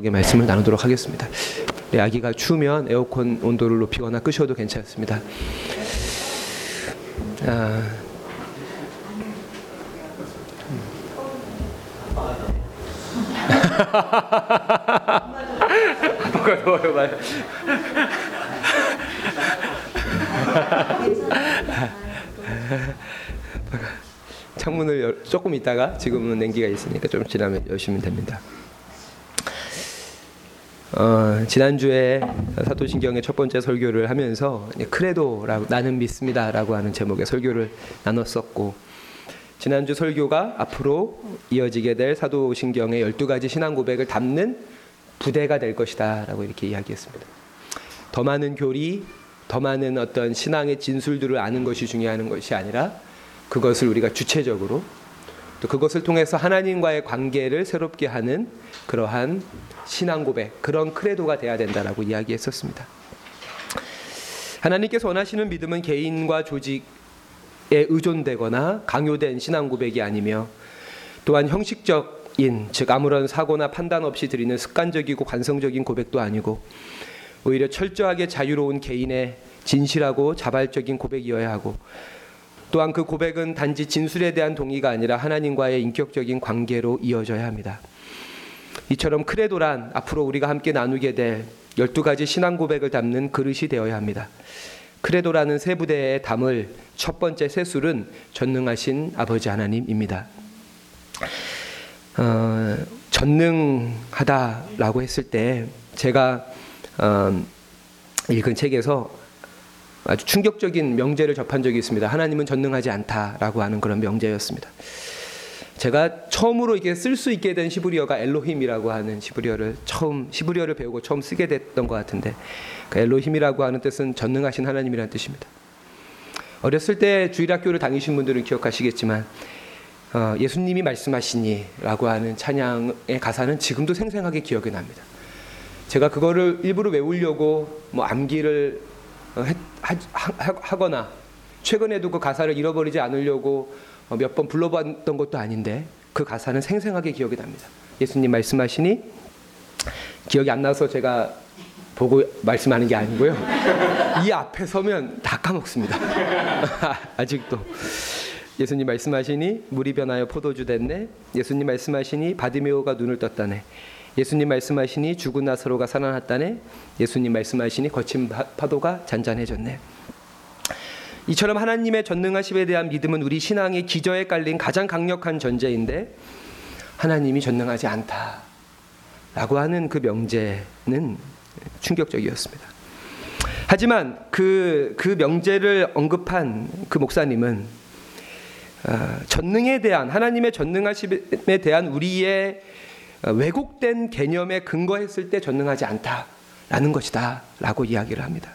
말씀을 나누도록 하겠습니다. 네, 아기가 추우면 에어컨 온도를 높이거나 끄셔도 괜찮습니다. 아, 뭐가 더워요, 말. 창문을 열, 조금 있다가 지금은 냉기가 있으니까 좀 지나면 여시면 됩니다. 어, 지난주에 사도신경의 첫 번째 설교를 하면서 크레도라고 나는 믿습니다라고 하는 제목의 설교를 나눴었고 지난주 설교가 앞으로 이어지게 될 사도신경의 12가지 신앙 고백을 담는 부대가 될 것이다라고 이렇게 이야기했습니다. 더 많은 교리, 더 많은 어떤 신앙의 진술들을 아는 것이 중요한 것이 아니라 그것을 우리가 주체적으로 또 그것을 통해서 하나님과의 관계를 새롭게 하는 그러한 신앙 고백, 그런 크레도가 돼야 된다라고 이야기했었습니다. 하나님께서 원하시는 믿음은 개인과 조직에 의존되거나 강요된 신앙 고백이 아니며 또한 형식적인 즉 아무런 사고나 판단 없이 드리는 습관적이고 관성적인 고백도 아니고 오히려 철저하게 자유로운 개인의 진실하고 자발적인 고백이어야 하고 또한 그 고백은 단지 진술에 대한 동의가 아니라 하나님과의 인격적인 관계로 이어져야 합니다. 이처럼 크레도란 앞으로 우리가 함께 나누게 될 12가지 신앙 고백을 담는 그릇이 되어야 합니다. 크레도라는 세 부대에 담을 첫 번째 세술은 전능하신 아버지 하나님입니다. 어, 전능하다라고 했을 때 제가 어, 읽은 책에서 아주 충격적인 명제를 접한 적이 있습니다. 하나님은 전능하지 않다라고 하는 그런 명제였습니다. 제가 처음으로 이게 쓸 수 있게 된 시브리어가 엘로힘이라고 하는 시브리어를 처음 시브리어를 배우고 처음 쓰게 됐던 것 같은데 그 엘로힘이라고 하는 뜻은 전능하신 하나님이라는 뜻입니다. 어렸을 때 주일학교를 다니신 분들은 기억하시겠지만 어, 예수님이 말씀하시니라고 하는 찬양의 가사는 지금도 생생하게 기억이 납니다. 제가 그거를 일부러 외우려고 뭐 암기를 어, 하 거나 최근에도 그 가사를 잃어버리지 않으려고 어, 몇번 불러봤던 것도 아닌데 그 가사는 생생하게 기억이 납니다. 예수님 말씀하시니 기억이 안 나서 제가 보고 말씀하는 게 아니고요. 이 앞에 서면 다 까먹습니다. 아직도. 예수님 말씀하시니 물이 변하여 포도주 됐네. 예수님 말씀하시니 바디메오가 눈을 떴다네. 예수님 말씀하시니 죽은 나사로가 살아났다네. 예수님 말씀하시니 거친 파도가 잔잔해졌네. 이처럼 하나님의 전능하심에 대한 믿음은 우리 신앙의 기저에 깔린 가장 강력한 전제인데 하나님이 전능하지 않다라고 하는 그 명제는 충격적이었습니다. 하지만 그, 그 명제를 언급한 그 목사님은 어, 전능에 대한 하나님의 전능하심에 대한 우리의 왜곡된 개념에 근거했을 때 전능하지 않다라는 것이다 라고 이야기를 합니다.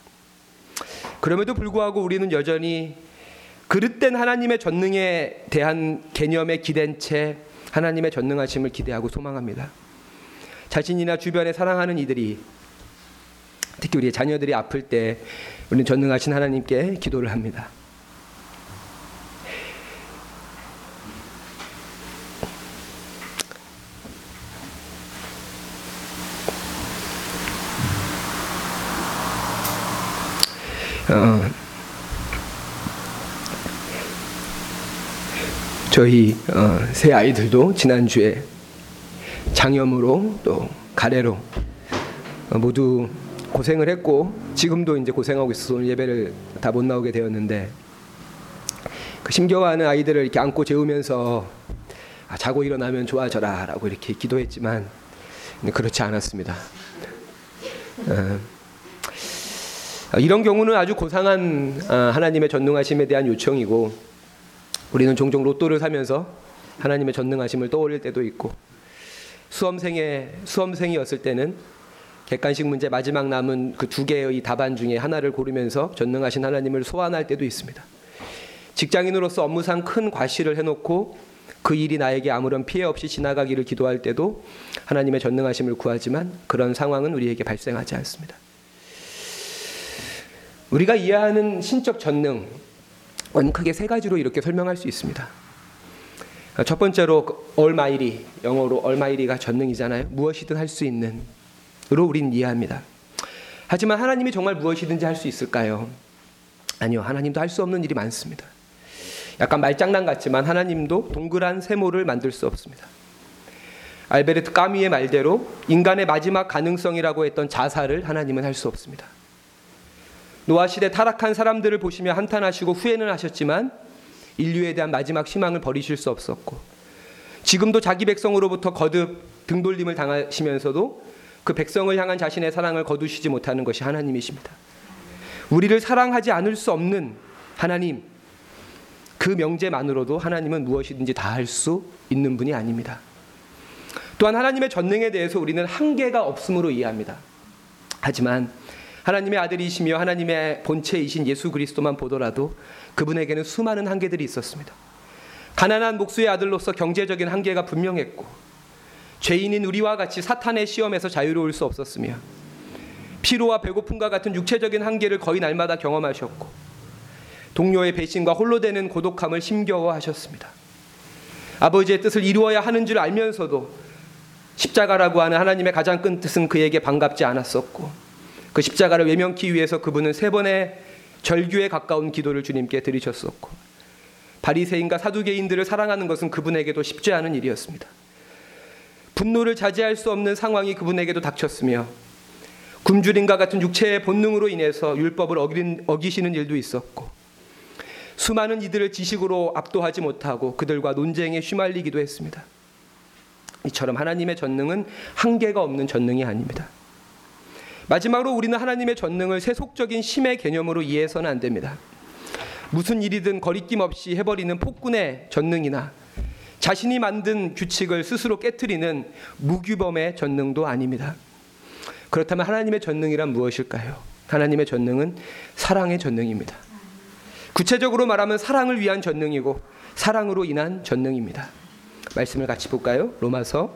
그럼에도 불구하고 우리는 여전히 그릇된 하나님의 전능에 대한 개념에 기댄 채 하나님의 전능하심을 기대하고 소망합니다. 자신이나 주변에 사랑하는 이들이 특히 우리의 자녀들이 아플 때 우리는 전능하신 하나님께 기도를 합니다. 저희 어, 새 아이들도 지난주에 장염으로 또 가래로 어, 모두 고생을 했고 지금도 이제 고생하고 있어서 오늘 예배를 다 못 나오게 되었는데 그 심겨워하는 아이들을 이렇게 안고 재우면서 아, 자고 일어나면 좋아져라라고 이렇게 기도했지만 그렇지 않았습니다. 어, 어, 이런 경우는 아주 고상한 어, 하나님의 전능하심에 대한 요청이고 우리는 종종 로또를 사면서 하나님의 전능하심을 떠올릴 때도 있고 수험생의 수험생이었을 때는 객관식 문제 마지막 남은 그 두 개의 답안 중에 하나를 고르면서 전능하신 하나님을 소환할 때도 있습니다. 직장인으로서 업무상 큰 과실을 해놓고 그 일이 나에게 아무런 피해 없이 지나가기를 기도할 때도 하나님의 전능하심을 구하지만 그런 상황은 우리에게 발생하지 않습니다. 우리가 이해하는 신적 전능은 크게 세 가지로 이렇게 설명할 수 있습니다. 첫 번째로 그 얼마이리 영어로 얼마이리가 전능이잖아요. 무엇이든 할 수 있는 으로 우린 이해합니다. 하지만 하나님이 정말 무엇이든지 할 수 있을까요? 아니요. 하나님도 할 수 없는 일이 많습니다. 약간 말장난 같지만 하나님도 동그란 세모를 만들 수 없습니다. 알베르트 까미의 말대로 인간의 마지막 가능성이라고 했던 자살을 하나님은 할 수 없습니다. 노아 시대 타락한 사람들을 보시며 한탄하시고 후회는 하셨지만 인류에 대한 마지막 희망을 버리실 수 없었고 지금도 자기 백성으로부터 거듭 등돌림을 당하시면서도 그 백성을 향한 자신의 사랑을 거두시지 못하는 것이 하나님이십니다. 우리를 사랑하지 않을 수 없는 하나님 그 명제만으로도 하나님은 무엇이든지 다 할 수 있는 분이 아닙니다. 또한 하나님의 전능에 대해서 우리는 한계가 없음으로 이해합니다. 하지만 하나님의 아들이시며 하나님의 본체이신 예수 그리스도만 보더라도 그분에게는 수많은 한계들이 있었습니다. 가난한 목수의 아들로서 경제적인 한계가 분명했고 죄인인 우리와 같이 사탄의 시험에서 자유로울 수 없었으며 피로와 배고픔과 같은 육체적인 한계를 거의 날마다 경험하셨고 동료의 배신과 홀로 되는 고독함을 힘겨워하셨습니다. 아버지의 뜻을 이루어야 하는 줄 알면서도 십자가라고 하는 하나님의 가장 큰 뜻은 그에게 반갑지 않았었고 그 십자가를 외면키 위해서 그분은 세 번의 절규에 가까운 기도를 주님께 드리셨었고 바리새인과 사두개인들을 사랑하는 것은 그분에게도 쉽지 않은 일이었습니다. 분노를 자제할 수 없는 상황이 그분에게도 닥쳤으며 굶주림과 같은 육체의 본능으로 인해서 율법을 어긴, 어기시는 일도 있었고 수많은 이들을 지식으로 압도하지 못하고 그들과 논쟁에 휘말리기도 했습니다. 이처럼 하나님의 전능은 한계가 없는 전능이 아닙니다. 마지막으로 우리는 하나님의 전능을 세속적인 심의 개념으로 이해해서는 안 됩니다. 무슨 일이든 거리낌 없이 해버리는 폭군의 전능이나 자신이 만든 규칙을 스스로 깨뜨리는 무규범의 전능도 아닙니다. 그렇다면 하나님의 전능이란 무엇일까요? 하나님의 전능은 사랑의 전능입니다. 구체적으로 말하면 사랑을 위한 전능이고 사랑으로 인한 전능입니다. 말씀을 같이 볼까요? 로마서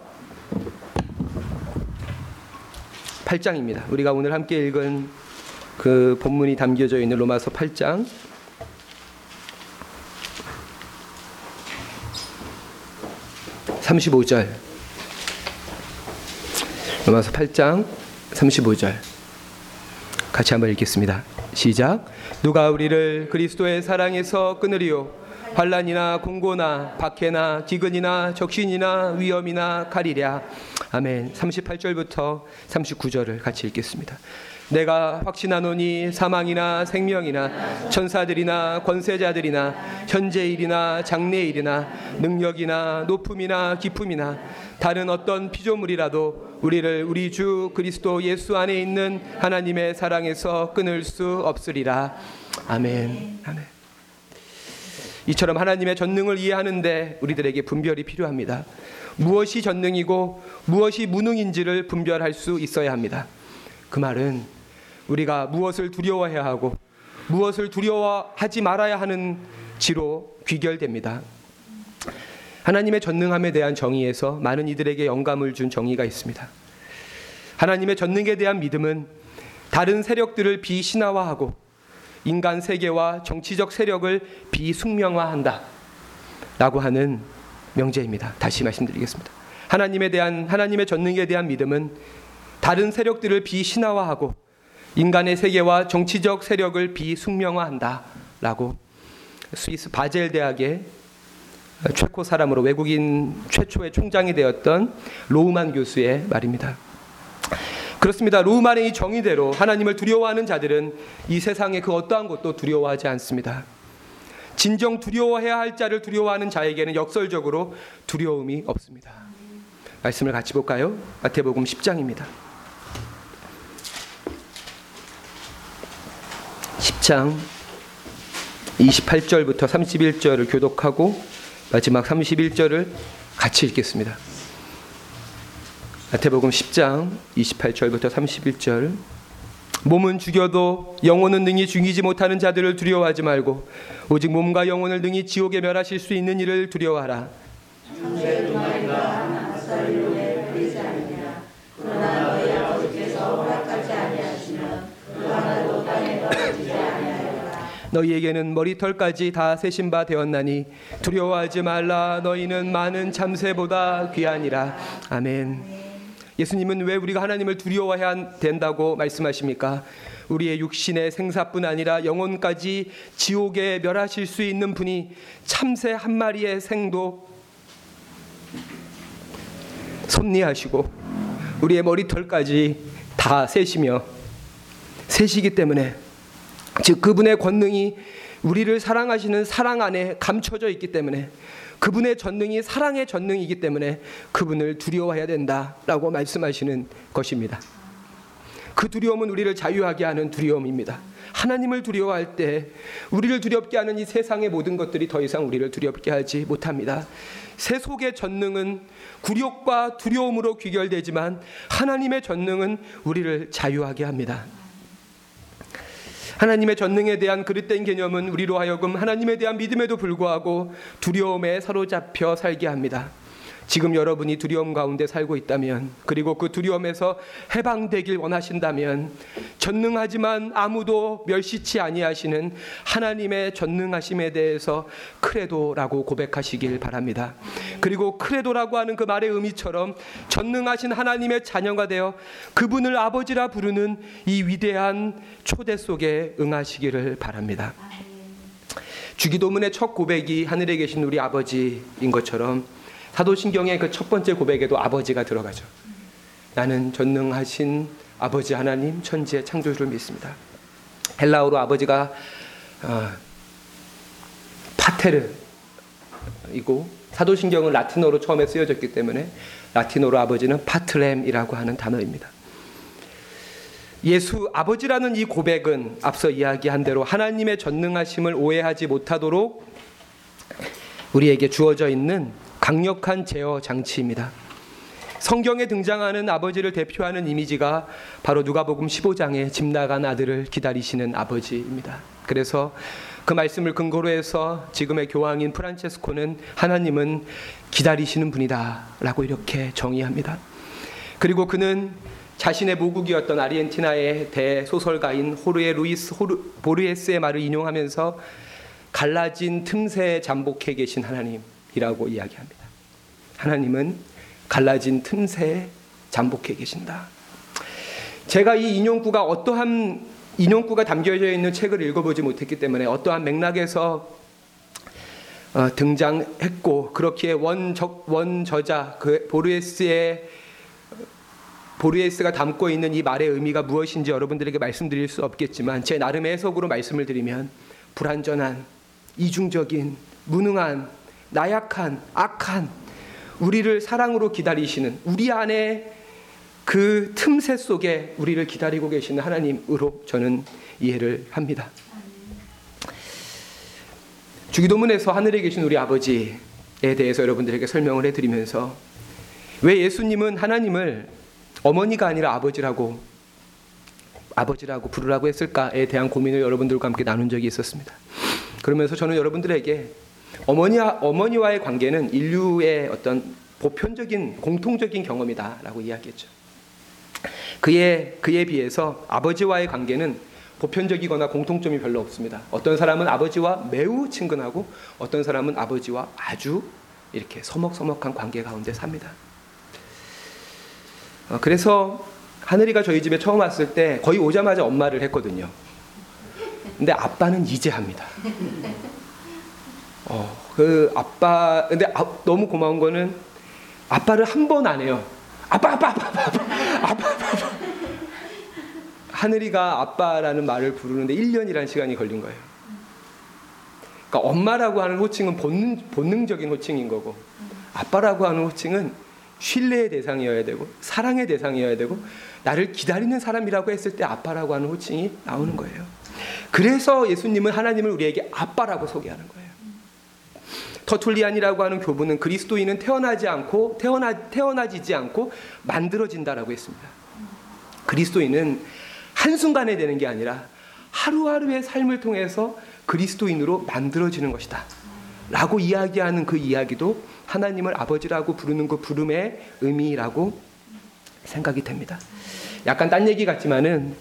8장입니다. 우리가 오늘 함께 읽은 그 본문이 담겨져 있는 로마서 8장 35절 로마서 8장 35절 같이 한번 읽겠습니다. 시작. 누가 우리를 그리스도의 사랑에서 끊으리요? 환란이나 공고나 박해나 기근이나 적신이나 위험이나 칼이랴. 아멘. 38절부터 39절을 같이 읽겠습니다. 내가 확신하노니 사망이나 생명이나 천사들이나 권세자들이나 현재일이나 장래일이나 능력이나 높음이나 기품이나 다른 어떤 피조물이라도 우리를 우리 주 그리스도 예수 안에 있는 하나님의 사랑에서 끊을 수 없으리라. 아멘. 아멘. 이처럼 하나님의 전능을 이해하는데 우리들에게 분별이 필요합니다. 무엇이 전능이고 무엇이 무능인지를 분별할 수 있어야 합니다. 그 말은 우리가 무엇을 두려워해야 하고 무엇을 두려워하지 말아야 하는 지로 귀결됩니다. 하나님의 전능함에 대한 정의에서 많은 이들에게 영감을 준 정의가 있습니다. 하나님의 전능에 대한 믿음은 다른 세력들을 비신화화하고 인간 세계와 정치적 세력을 비숙명화한다. 라고 하는 명제입니다. 다시 말씀드리겠습니다. 하나님에 대한 하나님의 전능에 대한 믿음은 다른 세력들을 비신화화하고 인간의 세계와 정치적 세력을 비숙명화한다라고 스위스 바젤 대학의 최코 사람으로 외국인 최초의 총장이 되었던 로우만 교수의 말입니다. 그렇습니다. 로우만의 이 정의대로 하나님을 두려워하는 자들은 이 세상의 그 어떠한 것도 두려워하지 않습니다. 진정 두려워해야 할 자를 두려워하는 자에게는 역설적으로 두려움이 없습니다. 말씀을 같이 볼까요? 마태복음 10장입니다. 10장 28절부터 31절을 교독하고 마지막 31절을 같이 읽겠습니다. 마태복음 10장 28절부터 31절 몸은 죽여도 영혼은 능히 죽이지 못하는 자들을 두려워하지 말고 오직 몸과 영혼을 능히 지옥에 멸하실 수 있는 일을 두려워하라. 너희에게는 머리털까지 다 세신 바 되었나니 두려워하지 말라 너희는 많은 참새보다 귀하니라 아멘. 예수님은 왜 우리가 하나님을 두려워해야 된다고 말씀하십니까? 우리의 육신의 생사뿐 아니라 영혼까지 지옥에 멸하실 수 있는 분이 참새 한 마리의 생도 섭리하시고 우리의 머리털까지 다 세시며 세시기 때문에 즉 그분의 권능이 우리를 사랑하시는 사랑 안에 감춰져 있기 때문에 그분의 전능이 사랑의 전능이기 때문에 그분을 두려워해야 된다라고 말씀하시는 것입니다. 그 두려움은 우리를 자유하게 하는 두려움입니다. 하나님을 두려워할 때 우리를 두렵게 하는 이 세상의 모든 것들이 더 이상 우리를 두렵게 하지 못합니다. 세속의 전능은 굴욕과 두려움으로 귀결되지만 하나님의 전능은 우리를 자유하게 합니다. 하나님의 전능에 대한 그릇된 개념은 우리로 하여금 하나님에 대한 믿음에도 불구하고 두려움에 사로잡혀 살게 합니다. 지금 여러분이 두려움 가운데 살고 있다면 그리고 그 두려움에서 해방되길 원하신다면 전능하지만 아무도 멸시치 아니하시는 하나님의 전능하심에 대해서 크레도라고 고백하시길 바랍니다. 그리고 크레도라고 하는 그 말의 의미처럼 전능하신 하나님의 자녀가 되어 그분을 아버지라 부르는 이 위대한 초대 속에 응하시기를 바랍니다. 주기도문의 첫 고백이 하늘에 계신 우리 아버지인 것처럼 사도신경의 그 첫 번째 고백에도 아버지가 들어가죠. 나는 전능하신 아버지 하나님 천지의 창조주를 믿습니다. 헬라어로 아버지가 어, 파테르이고 사도신경은 라틴어로 처음에 쓰여졌기 때문에 라틴어로 아버지는 파트렘이라고 하는 단어입니다. 예수 아버지라는 이 고백은 앞서 이야기한 대로 하나님의 전능하심을 오해하지 못하도록 우리에게 주어져 있는 강력한 제어 장치입니다. 성경에 등장하는 아버지를 대표하는 이미지가 바로 누가복음 15장에 집 나간 아들을 기다리시는 아버지입니다. 그래서 그 말씀을 근거로 해서 지금의 교황인 프란체스코는 하나님은 기다리시는 분이다라고 이렇게 정의합니다. 그리고 그는 자신의 모국이었던 아르헨티나의 대소설가인 호르에 루이스 호르, 보르헤스의 말을 인용하면서 갈라진 틈새에 잠복해 계신 하나님 이라고 이야기합니다. 하나님은 갈라진 틈새에 잠복해 계신다. 제가 이 인용구가 어떠한 인용구가 담겨져 있는 책을 읽어보지 못했기 때문에 어떠한 맥락에서 어, 등장했고 그렇기에 원적 원저자 그 보르에스의 보르에스가 담고 있는 이 말의 의미가 무엇인지 여러분들에게 말씀드릴 수 없겠지만 제 나름의 해석으로 말씀을 드리면 불완전한 이중적인 무능한 나약한 악한 우리를 사랑으로 기다리시는 우리 안에 그 틈새 속에 우리를 기다리고 계시는 하나님으로 저는 이해를 합니다. 주기도문에서 하늘에 계신 우리 아버지에 대해서 여러분들에게 설명을 해드리면서 왜 예수님은 하나님을 어머니가 아니라 아버지라고 아버지라고 부르라고 했을까에 대한 고민을 여러분들과 함께 나눈 적이 있었습니다. 그러면서 저는 여러분들에게 어머니 어머니와의 관계는 인류의 어떤 보편적인 공통적인 경험이다라고 이야기했죠. 그에 그에 비해서 아버지와의 관계는 보편적이거나 공통점이 별로 없습니다. 어떤 사람은 아버지와 매우 친근하고 어떤 사람은 아버지와 아주 이렇게 서먹서먹한 관계 가운데 삽니다. 어, 그래서 하늘이가 저희 집에 처음 왔을 때 거의 오자마자 엄마를 했거든요. 근데 아빠는 이제 합니다. 어, 그 아빠 근데 아, 너무 고마운 거는 아빠를 한 번 안 해요. 아빠 아빠 아빠 아빠 아빠 아빠 아빠, 아빠. 하늘이가 아빠라는 말을 부르는데 1년이라는 시간이 걸린 거예요. 그러니까 엄마라고 하는 호칭은 본능, 본능적인 호칭인 거고 아빠라고 하는 호칭은 신뢰의 대상이어야 되고 사랑의 대상이어야 되고 나를 기다리는 사람이라고 했을 때 아빠라고 하는 호칭이 나오는 거예요. 그래서 예수님은 하나님을 우리에게 아빠라고 소개하는 거예요. 터툴리안이라고 하는 교부는 그리스도인은 태어나지 않고 태어나 태어나지지 않고 만들어진다라고 했습니다. 그리스도인은 한순간에 되는 게 아니라 하루하루의 삶을 통해서 그리스도인으로 만들어지는 것이다. 라고 이야기하는 그 이야기도 하나님을 아버지라고 부르는 그 부름의 의미라고 생각이 됩니다. 약간 딴 얘기 같지만은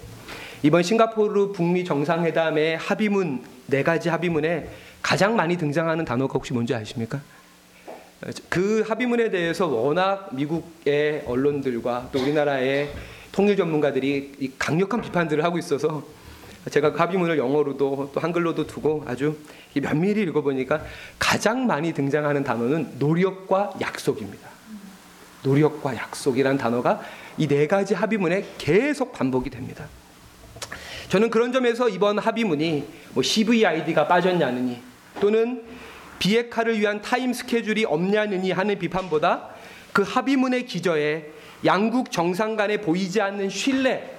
이번 싱가포르 북미 정상회담의 합의문 네 가지 합의문에 가장 많이 등장하는 단어가 혹시 뭔지 아십니까? 그 합의문에 대해서 워낙 미국의 언론들과 또 우리나라의 통일 전문가들이 이 강력한 비판들을 하고 있어서 제가 그 합의문을 영어로도 또 한글로도 두고 아주 면밀히 읽어보니까 가장 많이 등장하는 단어는 노력과 약속입니다. 노력과 약속이라는 단어가 이 네 가지 합의문에 계속 반복이 됩니다. 저는 그런 점에서 이번 합의문이 뭐 CVID가 빠졌냐느니 또는 비핵화를 위한 타임 스케줄이 없냐느니 하는 비판보다 그 합의문의 기저에 양국 정상 간에 보이지 않는 신뢰,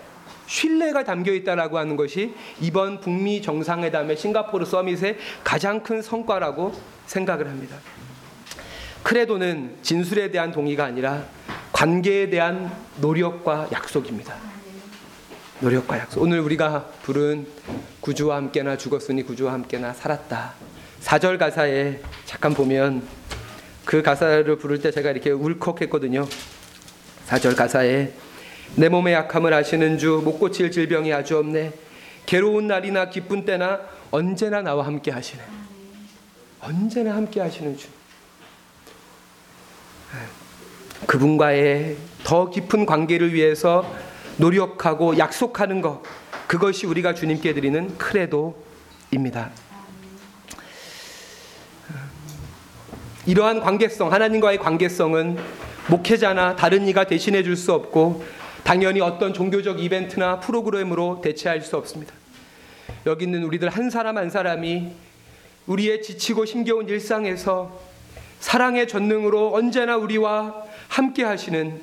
신뢰가 담겨 있다라고 하는 것이 이번 북미 정상회담의 싱가포르 서밋의 가장 큰 성과라고 생각을 합니다. 크레도는 진술에 대한 동의가 아니라 관계에 대한 노력과 약속입니다. 노력과 약속. 오늘 우리가 부른 구주와 함께나 죽었으니 구주와 함께나 살았다. 4절 가사에 잠깐 보면 그 가사를 부를 때 제가 이렇게 울컥했거든요. 4절 가사에 내 몸의 약함을 아시는 주 못 고칠 질병이 아주 없네. 괴로운 날이나 기쁜 때나 언제나 나와 함께 하시네. 언제나 함께 하시는 주. 그분과의 더 깊은 관계를 위해서 노력하고 약속하는 것 그것이 우리가 주님께 드리는 크레도입니다. 이러한 관계성 하나님과의 관계성은 목회자나 다른 이가 대신해 줄 수 없고 당연히 어떤 종교적 이벤트나 프로그램으로 대체할 수 없습니다. 여기 있는 우리들 한 사람 한 사람이 우리의 지치고 힘겨운 일상에서 사랑의 전능으로 언제나 우리와 함께 하시는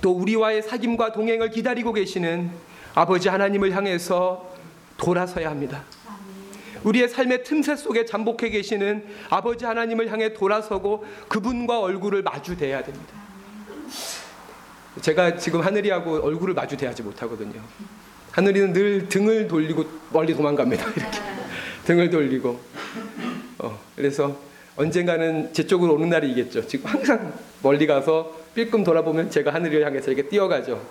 또 우리와의 사귐과 동행을 기다리고 계시는 아버지 하나님을 향해서 돌아서야 합니다. 우리의 삶의 틈새 속에 잠복해 계시는 아버지 하나님을 향해 돌아서고 그분과 얼굴을 마주대야 됩니다. 제가 지금 하늘이하고 얼굴을 마주대하지 못하거든요. 하늘이는 늘 등을 돌리고 멀리 도망갑니다. 이렇게 등을 돌리고. 어, 그래서 언젠가는 제 쪽으로 오는 날이 있겠죠. 지금 항상 멀리 가서 삘끔 돌아보면 제가 하늘을 향해서 이렇게 뛰어가죠.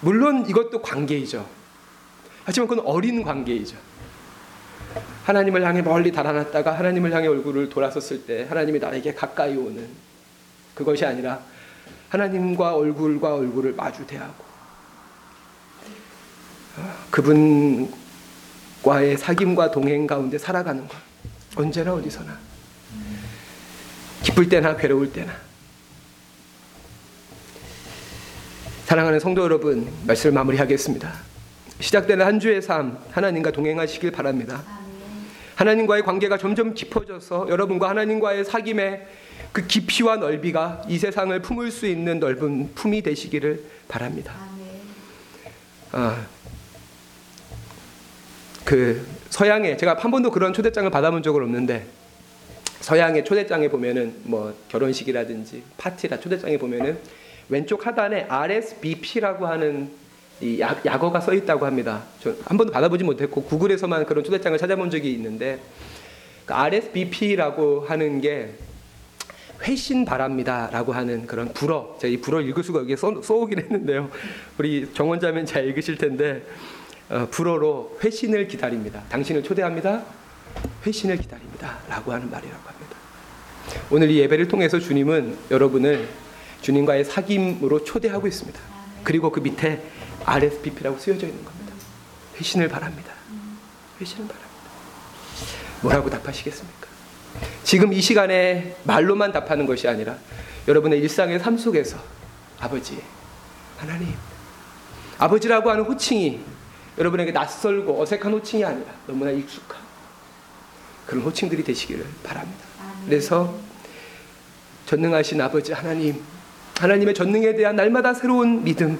물론 이것도 관계이죠. 하지만 그건 어린 관계이죠. 하나님을 향해 멀리 달아났다가 하나님을 향해 얼굴을 돌아섰을 때 하나님이 나에게 가까이 오는 그것이 아니라 하나님과 얼굴과 얼굴을 마주 대하고 그분과의 사귐과 동행 가운데 살아가는 것 언제나 어디서나 기쁠 때나 괴로울 때나 사랑하는 성도 여러분 말씀을 마무리하겠습니다. 시작되는 한 주의 삶 하나님과 동행하시길 바랍니다. 하나님과의 관계가 점점 깊어져서 여러분과 하나님과의 사귐의 그 깊이와 넓이가 이 세상을 품을 수 있는 넓은 품이 되시기를 바랍니다. 아, 그 서양에 제가 한 번도 그런 초대장을 받아본 적은 없는데 서양의 초대장에 보면은 뭐 결혼식이라든지 파티라 초대장에 보면은 왼쪽 하단에 RSVP라고 하는 이 약, 약어가 써 있다고 합니다. 한 번도 받아보지 못했고 구글에서만 그런 초대장을 찾아본 적이 있는데 그 RSVP라고 하는 게 회신 바랍니다라고 하는 그런 불어 제가 이 불어 읽을 수가 여기에 써, 써오긴 했는데요. 우리 정원자면 잘 읽으실 텐데 어, 불어로 회신을 기다립니다. 당신을 초대합니다. 회신을 기다립니다라고 하는 말이라고 합니다. 오늘 이 예배를 통해서 주님은 여러분을 주님과의 사귐으로 초대하고 있습니다. 그리고 그 밑에 RSVP라고 쓰여져 있는 겁니다. 회신을 바랍니다. 회신을 바랍니다. 뭐라고 답하시겠습니까? 지금 이 시간에 말로만 답하는 것이 아니라 여러분의 일상의 삶 속에서 아버지, 하나님, 아버지라고 하는 호칭이 여러분에게 낯설고 어색한 호칭이 아니라 너무나 익숙한 그런 호칭들이 되시기를 바랍니다. 그래서 전능하신 아버지 하나님, 하나님의 전능에 대한 날마다 새로운 믿음,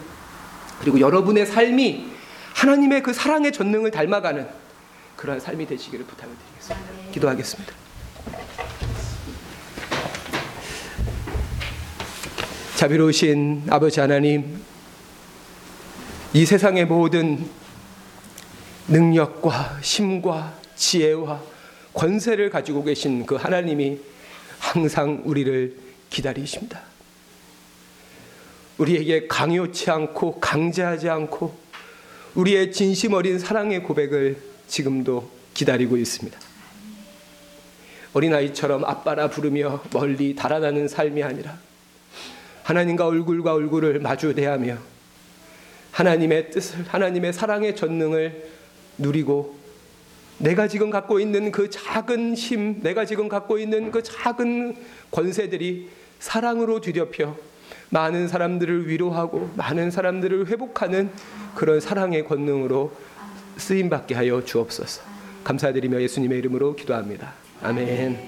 그리고 여러분의 삶이 하나님의 그 사랑의 전능을 닮아가는 그러한 삶이 되시기를 부탁을 드리겠습니다. 기도하겠습니다. 자비로우신 아버지 하나님, 이 세상의 모든 능력과 힘과 지혜와 권세를 가지고 계신 그 하나님이 항상 우리를 기다리십니다. 우리에게 강요치 않고 강제하지 않고 우리의 진심 어린 사랑의 고백을 지금도 기다리고 있습니다. 어린아이처럼 아빠라 부르며 멀리 달아나는 삶이 아니라 하나님과 얼굴과 얼굴을 마주 대하며 하나님의 뜻을, 하나님의 사랑의 전능을 누리고 내가 지금 갖고 있는 그 작은 힘, 내가 지금 갖고 있는 그 작은 권세들이 사랑으로 뒤덮여 많은 사람들을 위로하고 많은 사람들을 회복하는 그런 사랑의 권능으로 쓰임 받게 하여 주옵소서. 감사드리며 예수님의 이름으로 기도합니다. 아멘.